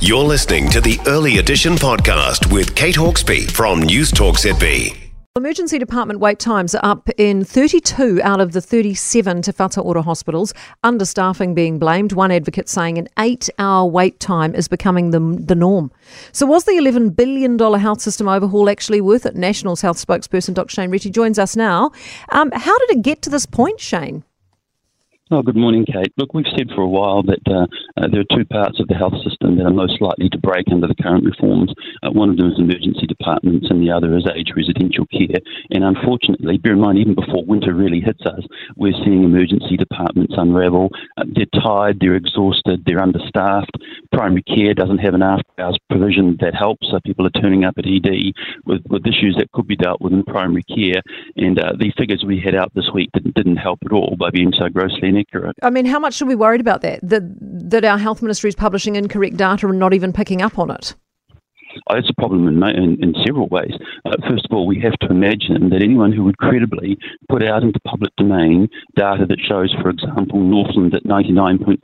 You're listening to the Early Edition podcast with Kate Hawkesby from News Talk ZB. Emergency department wait times are up in 32 out of the 37 Te Whatu Ora hospitals. Understaffing being blamed. One advocate saying an eight hour wait time is becoming the, the norm. So, was the $11 billion health system overhaul actually worth it? Nationals Health spokesperson Dr. Shane Reti joins us now. Um, how did it get to this point, Shane? Oh, good morning, Kate. Look, we've said for a while that uh, uh, there are two parts of the health system that are most likely to break under the current reforms. Uh, one of them is emergency departments, and the other is aged residential care. And unfortunately, bear in mind, even before winter really hits us, we're seeing emergency departments unravel. Uh, they're tired, they're exhausted, they're understaffed. Primary care doesn't have an after hours provision that helps, so people are turning up at ED with, with issues that could be dealt with in primary care. And uh, figures we had out this week didn't, didn't help at all by being so grossly inaccurate. I mean, how much should we be worried about that? That that our health ministry is publishing incorrect data and not even picking up on it? It's a problem in, in, in several ways. Uh, first of all, we have to imagine that anyone who would credibly put out into public domain data that shows, for example, Northland at 99.4%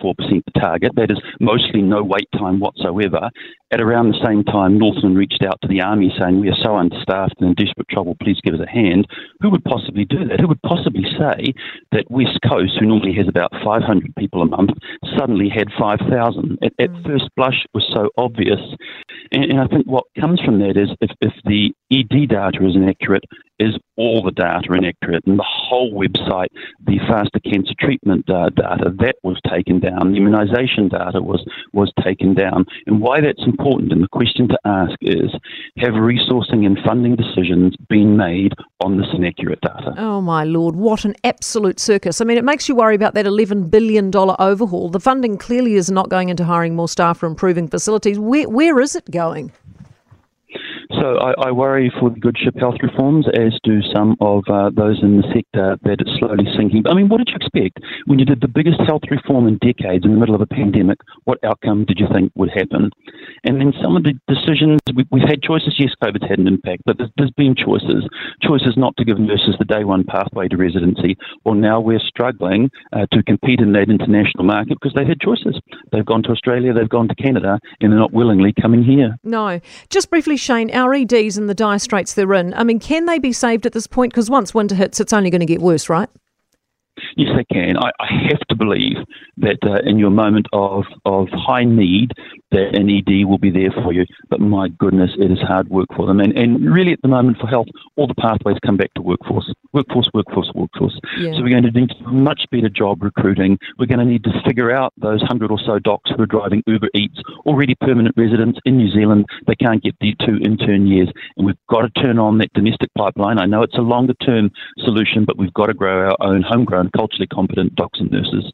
the target, that is mostly no wait time whatsoever, at around the same time, Northland reached out to the Army saying, We are so understaffed and in desperate trouble, please give us a hand. Who would possibly do that? Who would possibly say that West Coast, who normally has about 500 people a month, suddenly had 5,000? At, at, mm. first blush, it was so obvious. And, I think what comes from that is if, if the ED data is inaccurate, is all the data inaccurate and the whole website, the faster cancer treatment uh, data, that was taken down. The immunisation data was, was taken down. And why that's important, and the question to ask is, have resourcing and funding decisions been made on this inaccurate data? Oh my lord, what an absolute circus. I mean, it makes you worry about that $11 billion overhaul. The funding clearly is not going into hiring more staff or improving facilities. Where, where is it going? So I, I, worry for the good ship health reforms, as do some of uh, those in the sector, that it's slowly sinking. I mean, what did you expect when you did the biggest health reform in decades in the middle of a pandemic? What outcome did you think would happen? And then some of the decisions, we, have had choices. Yes, COVID's had an impact, but there's, there's been choices. Choices not to give nurses the day one pathway to residency. Well, now we're struggling uh, to compete in that international market because they've had choices. They've gone to Australia, they've gone to Canada, and they're not willingly coming here. No. Just briefly, Shane, our EDs and the dire straits they're in, I mean, can they be saved at this point? Because once winter hits, it's only going to get worse, right? Yes, they can. I, I have to believe that uh, in your moment of, of high need, that an ED will be there for you. But my goodness, it is hard work for them. And, and really, at the moment for health, all the pathways come back to workforce, workforce, workforce, workforce. Yeah. So we're going to need a much better job recruiting. We're going to need to figure out those hundred or so docs who are driving Uber Eats, already permanent residents in New Zealand. They can't get the two intern years. And we've got to turn on that domestic pipeline. I know it's a longer term solution, but we've got to grow our own homegrown, culturally competent docs and nurses.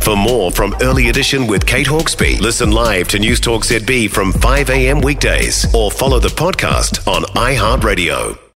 For more from Early Edition with Kate Hawkesby, listen live to News Talk ZB from 5 a.m. weekdays or follow the podcast on iHeartRadio.